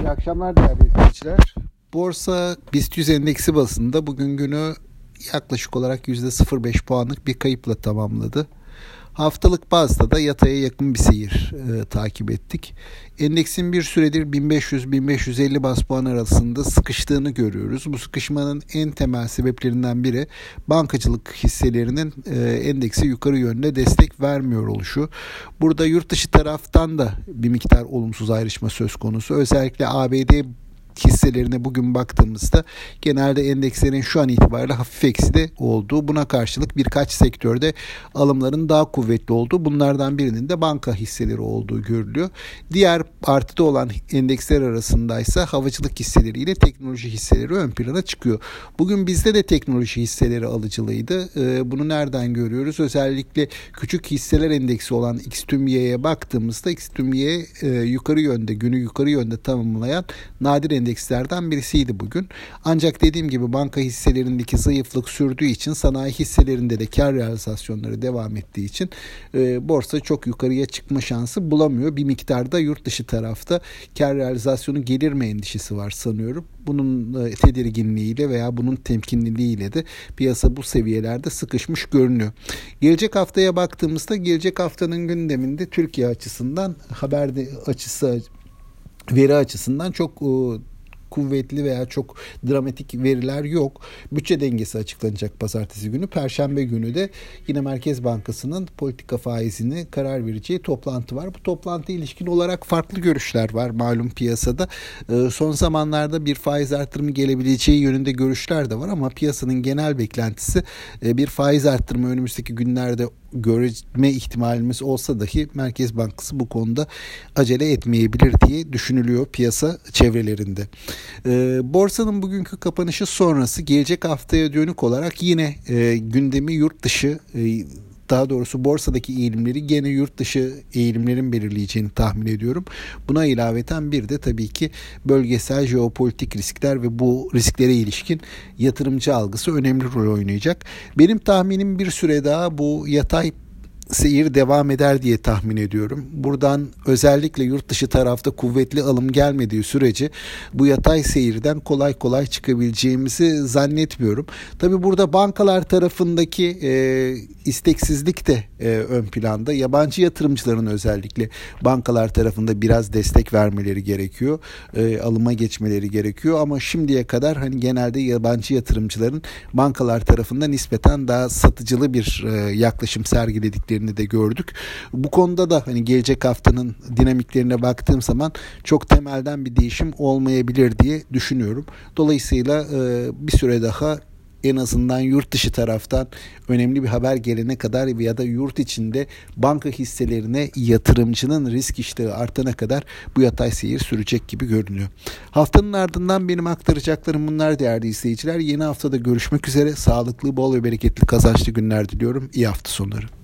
İyi akşamlar değerli izleyiciler. Borsa BIST 100 endeksi basında bugün günü yaklaşık olarak %0.5 puanlık bir kayıpla tamamladı. Haftalık bazda da yataya yakın bir seyir e, takip ettik. Endeksin bir süredir 1500-1550 bas puan arasında sıkıştığını görüyoruz. Bu sıkışmanın en temel sebeplerinden biri bankacılık hisselerinin e, endeksi yukarı yönde destek vermiyor oluşu. Burada yurt dışı taraftan da bir miktar olumsuz ayrışma söz konusu. Özellikle ABD hisselerine bugün baktığımızda genelde endekslerin şu an itibariyle hafif ekside olduğu buna karşılık birkaç sektörde alımların daha kuvvetli olduğu bunlardan birinin de banka hisseleri olduğu görülüyor. Diğer partide olan endeksler arasında ise havacılık hisseleri ile teknoloji hisseleri ön plana çıkıyor. Bugün bizde de teknoloji hisseleri alıcılıydı. Ee, bunu nereden görüyoruz? Özellikle küçük hisseler endeksi olan XTÜMY'ye baktığımızda XTÜMY e, yukarı yönde günü yukarı yönde tamamlayan nadir endeks endekslerden birisiydi bugün. Ancak dediğim gibi banka hisselerindeki zayıflık sürdüğü için sanayi hisselerinde de kar realizasyonları devam ettiği için e, borsa çok yukarıya çıkma şansı bulamıyor. Bir miktarda yurt dışı tarafta kar realizasyonu gelir mi endişesi var sanıyorum. Bunun e, tedirginliğiyle veya bunun temkinliliğiyle de piyasa bu seviyelerde sıkışmış görünüyor. Gelecek haftaya baktığımızda gelecek haftanın gündeminde Türkiye açısından haber açısı veri açısından çok e, kuvvetli veya çok dramatik veriler yok. Bütçe dengesi açıklanacak pazartesi günü. Perşembe günü de yine Merkez Bankası'nın politika faizini karar vereceği toplantı var. Bu toplantı ilişkin olarak farklı görüşler var malum piyasada. Ee, son zamanlarda bir faiz artırımı gelebileceği yönünde görüşler de var ama piyasanın genel beklentisi e, bir faiz artırımı önümüzdeki günlerde görme ihtimalimiz olsa dahi Merkez Bankası bu konuda acele etmeyebilir diye düşünülüyor piyasa çevrelerinde. E, borsanın bugünkü kapanışı sonrası gelecek haftaya dönük olarak yine e, gündemi yurt dışı e, daha doğrusu borsadaki eğilimleri gene yurt dışı eğilimlerin belirleyeceğini tahmin ediyorum. Buna ilaveten bir de tabii ki bölgesel jeopolitik riskler ve bu risklere ilişkin yatırımcı algısı önemli rol oynayacak. Benim tahminim bir süre daha bu yatay seyir devam eder diye tahmin ediyorum. Buradan özellikle yurt dışı tarafta kuvvetli alım gelmediği sürece bu yatay seyirden kolay kolay çıkabileceğimizi zannetmiyorum. Tabi burada bankalar tarafındaki e, isteksizlik de e, ön planda. Yabancı yatırımcıların özellikle bankalar tarafında biraz destek vermeleri gerekiyor. E, alıma geçmeleri gerekiyor ama şimdiye kadar hani genelde yabancı yatırımcıların bankalar tarafında nispeten daha satıcılı bir e, yaklaşım sergiledikleri dinamiklerini de gördük. Bu konuda da hani gelecek haftanın dinamiklerine baktığım zaman çok temelden bir değişim olmayabilir diye düşünüyorum. Dolayısıyla e, bir süre daha en azından yurt dışı taraftan önemli bir haber gelene kadar ya da yurt içinde banka hisselerine yatırımcının risk iştahı artana kadar bu yatay seyir sürecek gibi görünüyor. Haftanın ardından benim aktaracaklarım bunlar değerli izleyiciler. Yeni haftada görüşmek üzere. Sağlıklı, bol ve bereketli kazançlı günler diliyorum. İyi hafta sonları.